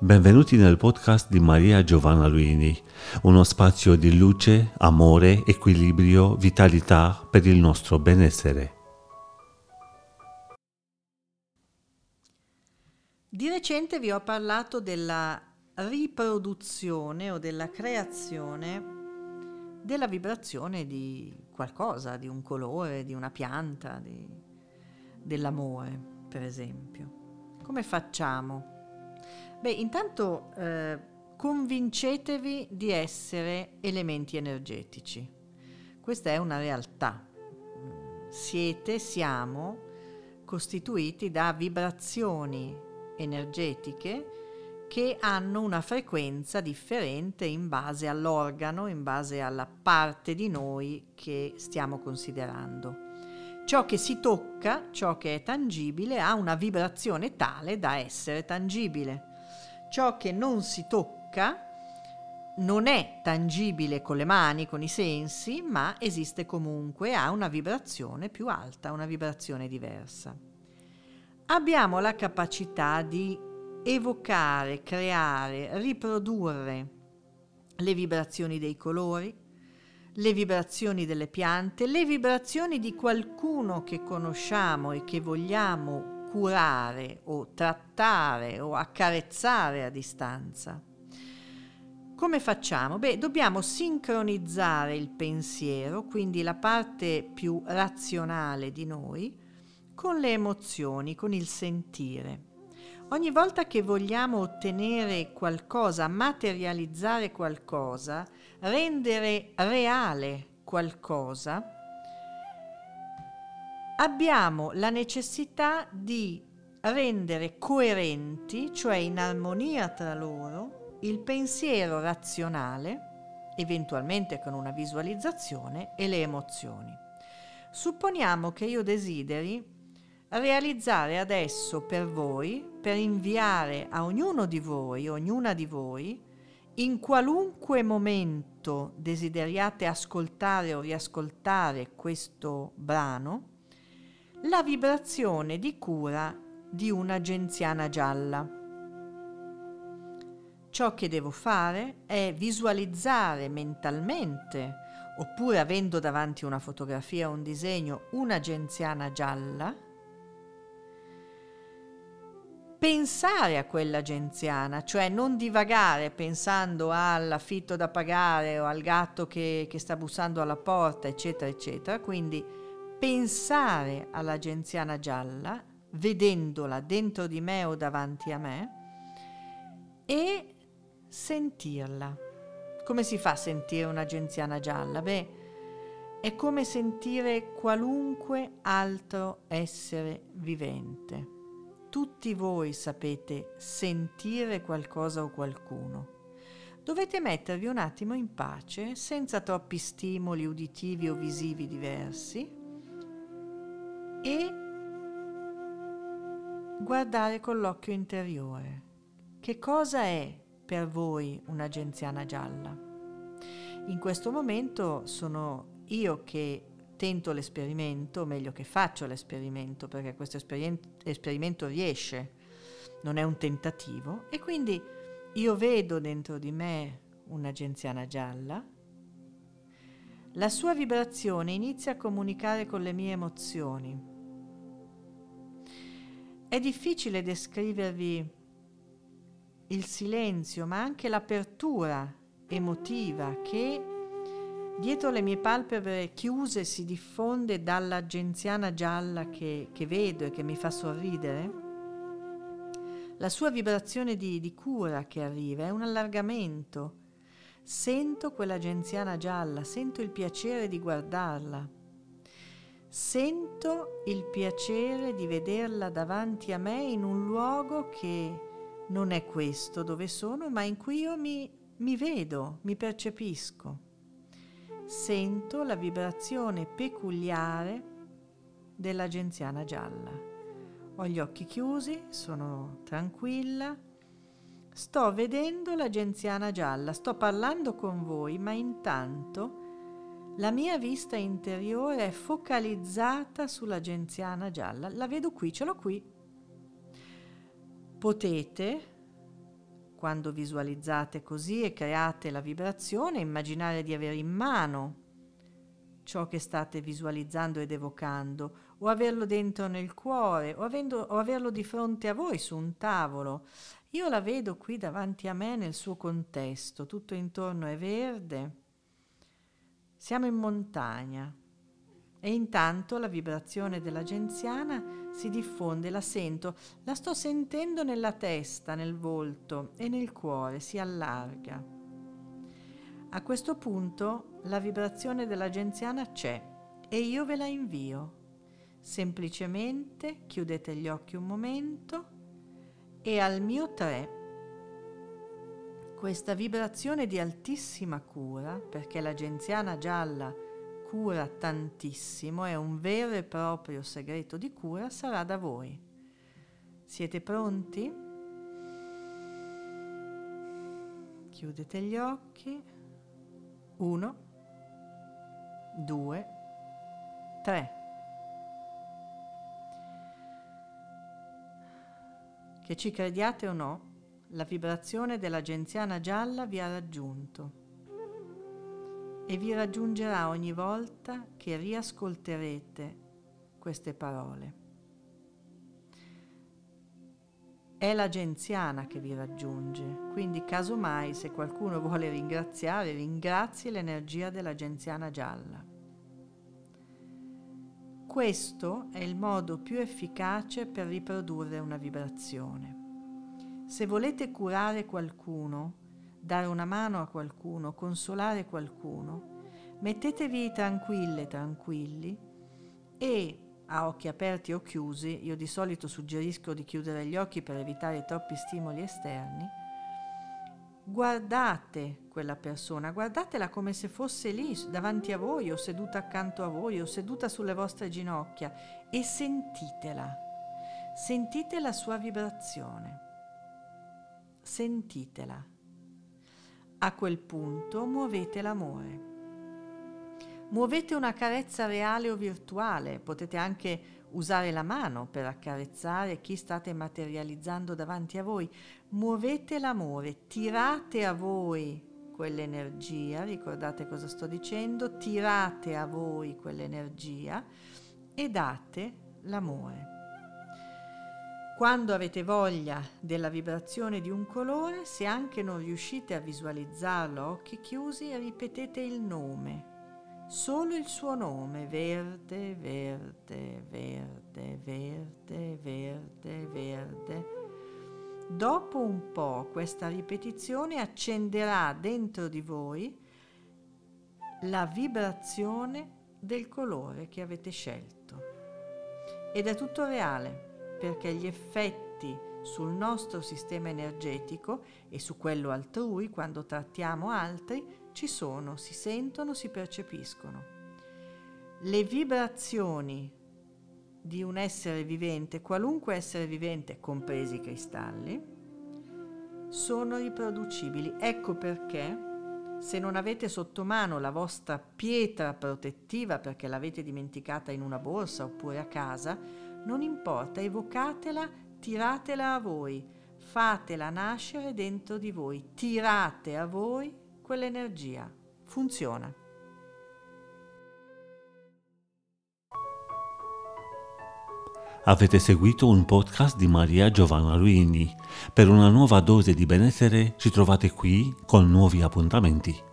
Benvenuti nel podcast di Maria Giovanna Luini, uno spazio di luce, amore, equilibrio, vitalità per il nostro benessere. Di recente vi ho parlato della riproduzione o della creazione della vibrazione di qualcosa, di un colore, di una pianta, di, dell'amore, per esempio. Come facciamo? Beh, intanto eh, convincetevi di essere elementi energetici. Questa è una realtà. Siete, siamo costituiti da vibrazioni energetiche che hanno una frequenza differente in base all'organo, in base alla parte di noi che stiamo considerando. Ciò che si tocca, ciò che è tangibile, ha una vibrazione tale da essere tangibile. Ciò che non si tocca non è tangibile con le mani, con i sensi, ma esiste comunque, ha una vibrazione più alta, una vibrazione diversa. Abbiamo la capacità di evocare, creare, riprodurre le vibrazioni dei colori, le vibrazioni delle piante, le vibrazioni di qualcuno che conosciamo e che vogliamo curare o trattare o accarezzare a distanza. Come facciamo? Beh, dobbiamo sincronizzare il pensiero, quindi la parte più razionale di noi, con le emozioni, con il sentire. Ogni volta che vogliamo ottenere qualcosa, materializzare qualcosa, rendere reale qualcosa, abbiamo la necessità di rendere coerenti, cioè in armonia tra loro, il pensiero razionale, eventualmente con una visualizzazione, e le emozioni. Supponiamo che io desideri realizzare adesso per voi, per inviare a ognuno di voi, ognuna di voi, in qualunque momento desideriate ascoltare o riascoltare questo brano, la vibrazione di cura di una genziana gialla. Ciò che devo fare è visualizzare mentalmente, oppure avendo davanti una fotografia o un disegno, una genziana gialla, pensare a quella genziana, cioè non divagare pensando all'affitto da pagare o al gatto che, che sta bussando alla porta, eccetera, eccetera. Quindi pensare alla genziana gialla, vedendola dentro di me o davanti a me, e sentirla. Come si fa a sentire una genziana gialla? Beh, è come sentire qualunque altro essere vivente tutti voi sapete sentire qualcosa o qualcuno. Dovete mettervi un attimo in pace, senza troppi stimoli uditivi o visivi diversi, e guardare con l'occhio interiore. Che cosa è per voi una genziana gialla? In questo momento sono io che tento l'esperimento, o meglio che faccio l'esperimento, perché questo esperimento riesce, non è un tentativo, e quindi io vedo dentro di me una genziana gialla, la sua vibrazione inizia a comunicare con le mie emozioni. È difficile descrivervi il silenzio, ma anche l'apertura emotiva che Dietro le mie palpebre chiuse si diffonde dalla genziana gialla che, che vedo e che mi fa sorridere la sua vibrazione di, di cura che arriva, è un allargamento. Sento quella genziana gialla, sento il piacere di guardarla. Sento il piacere di vederla davanti a me in un luogo che non è questo dove sono, ma in cui io mi, mi vedo, mi percepisco sento la vibrazione peculiare della genziana gialla. Ho gli occhi chiusi, sono tranquilla, sto vedendo la genziana gialla, sto parlando con voi, ma intanto la mia vista interiore è focalizzata sulla genziana gialla. La vedo qui, ce l'ho qui. Potete quando visualizzate così e create la vibrazione, immaginare di avere in mano ciò che state visualizzando ed evocando, o averlo dentro nel cuore, o, avendo, o averlo di fronte a voi su un tavolo. Io la vedo qui davanti a me nel suo contesto, tutto intorno è verde. Siamo in montagna e intanto la vibrazione della genziana si diffonde, la sento, la sto sentendo nella testa, nel volto e nel cuore, si allarga. A questo punto la vibrazione della genziana c'è e io ve la invio. Semplicemente chiudete gli occhi un momento e al mio 3 questa vibrazione di altissima cura, perché la genziana gialla cura tantissimo, è un vero e proprio segreto di cura, sarà da voi. Siete pronti? Chiudete gli occhi. Uno, due, tre. Che ci crediate o no, la vibrazione della genziana gialla vi ha raggiunto e vi raggiungerà ogni volta che riascolterete queste parole. È la genziana che vi raggiunge, quindi casomai se qualcuno vuole ringraziare, ringrazi l'energia della genziana gialla. Questo è il modo più efficace per riprodurre una vibrazione. Se volete curare qualcuno, dare una mano a qualcuno, consolare qualcuno, mettetevi tranquille, tranquilli e a occhi aperti o chiusi, io di solito suggerisco di chiudere gli occhi per evitare troppi stimoli esterni, guardate quella persona, guardatela come se fosse lì davanti a voi o seduta accanto a voi o seduta sulle vostre ginocchia e sentitela, sentite la sua vibrazione, sentitela. A quel punto muovete l'amore Muovete una carezza reale o virtuale, potete anche usare la mano per accarezzare chi state materializzando davanti a voi. Muovete l'amore, tirate a voi quell'energia, ricordate cosa sto dicendo, tirate a voi quell'energia e date l'amore. Quando avete voglia della vibrazione di un colore, se anche non riuscite a visualizzarlo a occhi chiusi, ripetete il nome solo il suo nome, verde, verde, verde, verde, verde, verde. Dopo un po' questa ripetizione accenderà dentro di voi la vibrazione del colore che avete scelto. Ed è tutto reale, perché gli effetti sul nostro sistema energetico e su quello altrui, quando trattiamo altri, ci sono, si sentono, si percepiscono. Le vibrazioni di un essere vivente, qualunque essere vivente, compresi i cristalli, sono riproducibili. Ecco perché se non avete sotto mano la vostra pietra protettiva perché l'avete dimenticata in una borsa oppure a casa, non importa, evocatela, tiratela a voi, fatela nascere dentro di voi, tirate a voi quell'energia. Funziona. Avete seguito un podcast di Maria Giovanna Luini. Per una nuova dose di benessere ci trovate qui con nuovi appuntamenti.